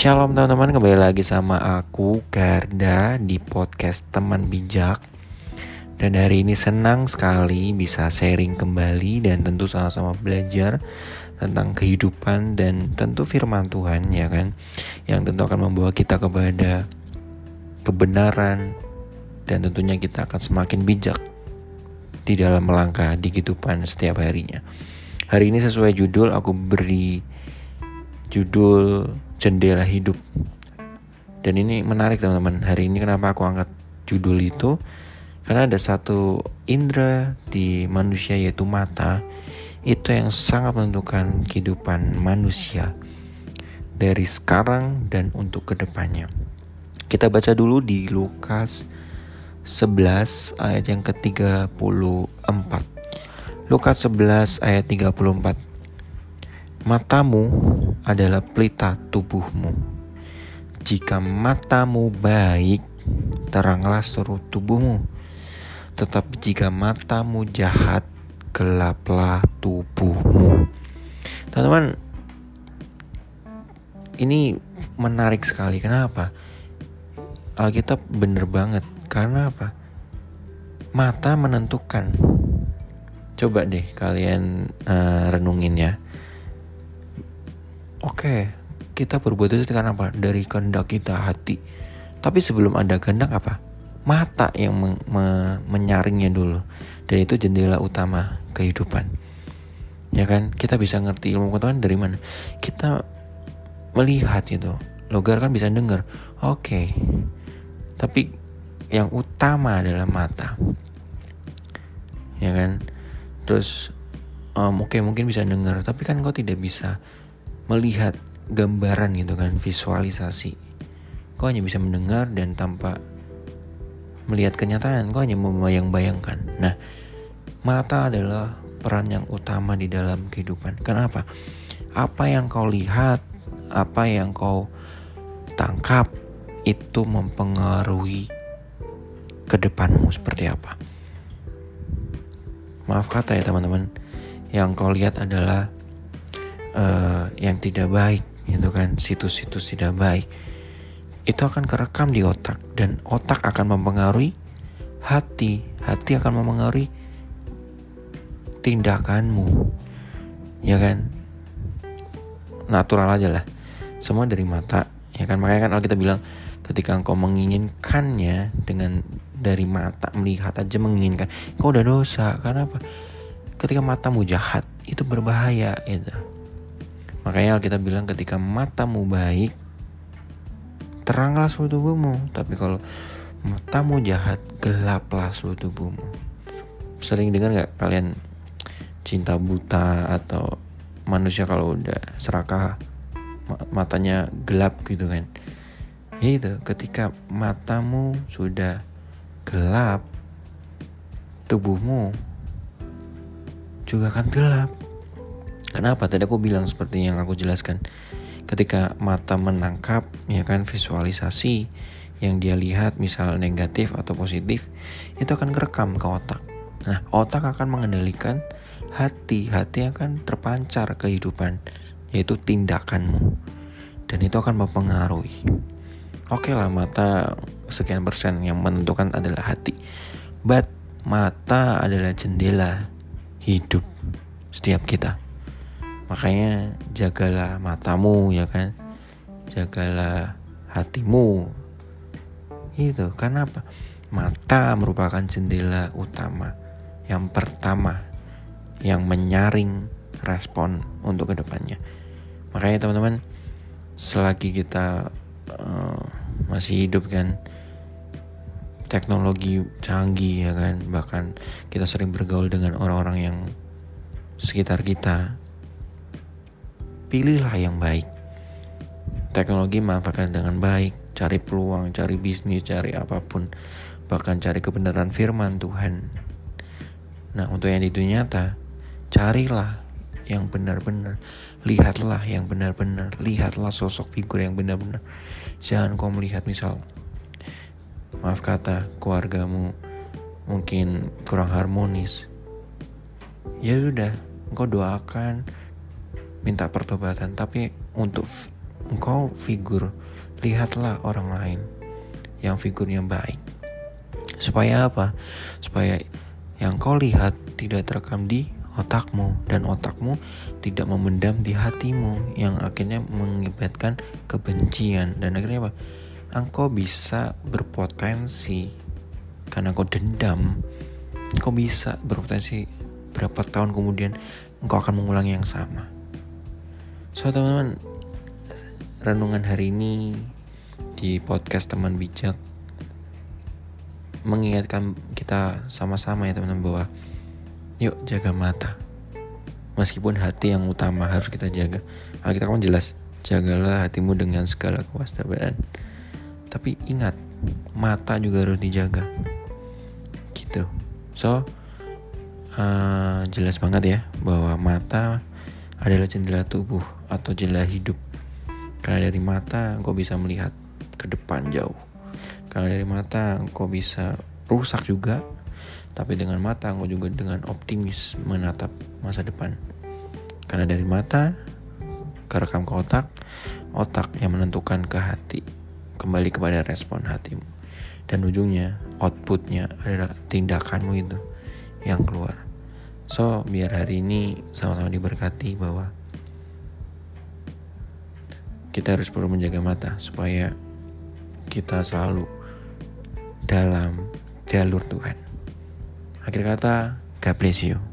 Shalom teman-teman, kembali lagi sama aku Garda di podcast Teman Bijak. Dan hari ini senang sekali bisa sharing kembali dan tentu sama-sama belajar tentang kehidupan dan tentu firman Tuhan ya kan. Yang tentu akan membawa kita kepada kebenaran dan tentunya kita akan semakin bijak di dalam melangkah di kehidupan setiap harinya. Hari ini sesuai judul aku beri judul jendela hidup. Dan ini menarik teman-teman. Hari ini kenapa aku angkat judul itu? Karena ada satu indera di manusia yaitu mata itu yang sangat menentukan kehidupan manusia dari sekarang dan untuk ke depannya. Kita baca dulu di Lukas 11 ayat yang ke-34. Lukas 11 ayat 34. Matamu adalah pelita tubuhmu. Jika matamu baik, teranglah seluruh tubuhmu. Tetapi jika matamu jahat, gelaplah tubuhmu. Teman-teman, ini menarik sekali. Kenapa? Alkitab bener banget. Karena apa? Mata menentukan. Coba deh kalian uh, renungin ya Oke, kita berbuat itu karena apa? Dari kehendak kita hati. Tapi sebelum ada kehendak apa? Mata yang me me menyaringnya dulu. Dan itu jendela utama kehidupan. Ya kan? Kita bisa ngerti ilmu pengetahuan dari mana? Kita melihat itu. Logar kan bisa dengar. Oke. Tapi yang utama adalah mata. Ya kan? Terus um, oke okay, mungkin bisa dengar, tapi kan kau tidak bisa melihat gambaran gitu kan visualisasi. Kau hanya bisa mendengar dan tanpa melihat kenyataan kau hanya membayang-bayangkan. Nah mata adalah peran yang utama di dalam kehidupan. Kenapa? Apa yang kau lihat apa yang kau tangkap itu mempengaruhi ke depanmu seperti apa. Maaf kata ya teman-teman. Yang kau lihat adalah uh, yang tidak baik gitu kan? Situs-situs tidak baik. Itu akan kerekam di otak dan otak akan mempengaruhi hati. Hati akan mempengaruhi tindakanmu ya kan? Natural aja lah. Semua dari mata ya kan? Makanya kan kita bilang ketika engkau menginginkannya dengan dari mata melihat aja menginginkan. Kau udah dosa karena apa? Ketika matamu jahat itu berbahaya gitu Makanya kita bilang ketika matamu baik, teranglah seluruh tubuhmu. Tapi kalau matamu jahat, gelaplah seluruh tubuhmu. Sering dengar nggak kalian cinta buta atau manusia kalau udah serakah matanya gelap gitu kan ya itu ketika matamu sudah gelap tubuhmu juga akan gelap Kenapa? Tadi aku bilang seperti yang aku jelaskan. Ketika mata menangkap, ya kan visualisasi yang dia lihat misal negatif atau positif, itu akan kerekam ke otak. Nah, otak akan mengendalikan hati, hati akan terpancar kehidupan, yaitu tindakanmu. Dan itu akan mempengaruhi. Oke lah, mata sekian persen yang menentukan adalah hati. But mata adalah jendela hidup setiap kita. Makanya jagalah matamu ya kan. Jagalah hatimu. Itu karena apa? Mata merupakan jendela utama yang pertama yang menyaring respon untuk ke depannya. Makanya teman-teman, selagi kita uh, masih hidup kan, teknologi canggih ya kan, bahkan kita sering bergaul dengan orang-orang yang sekitar kita, pilihlah yang baik. Teknologi manfaatkan dengan baik, cari peluang, cari bisnis, cari apa pun, bahkan cari kebenaran firman Tuhan. Nah, untuk yang itu nyata, carilah yang benar-benar, lihatlah yang benar-benar, lihatlah sosok figur yang benar-benar. Jangan kau melihat misal, maaf kata, keluargamu mungkin kurang harmonis. Ya sudah, engkau doakan, minta pertobatan tapi untuk engkau figur lihatlah orang lain yang figurnya baik. Supaya apa? Supaya yang kau lihat tidak terekam di otakmu dan otakmu tidak memendam di hatimu yang akhirnya mengibatkan kebencian. Dan akhirnya apa? Engkau bisa berpotensi karena kau dendam kau bisa berpotensi berapa tahun kemudian engkau akan mengulangi yang sama so teman-teman renungan hari ini di podcast teman bijak mengingatkan kita sama-sama ya teman-teman bahwa yuk jaga mata. Meskipun hati yang utama harus kita jaga. Kita kan jelas jagalah hatimu dengan segala kewaspadaan. Tapi ingat mata juga harus dijaga. Gitu. So uh, jelas banget ya bahwa mata adalah jendela tubuh atau jendela hidup karena dari mata kau bisa melihat ke depan jauh karena dari mata kau bisa rusak juga tapi dengan mata engkau juga dengan optimis menatap masa depan. Karena dari mata kerekam ke otak, otak yang menentukan ke hati, kembali kepada respon hatimu. Dan ujungnya, outputnya adalah tindakanmu itu yang keluar. So, biar hari ini sama-sama diberkati bahwa kita harus perlu menjaga mata supaya kita selalu dalam jalur Tuhan. Akhir kata, God bless you.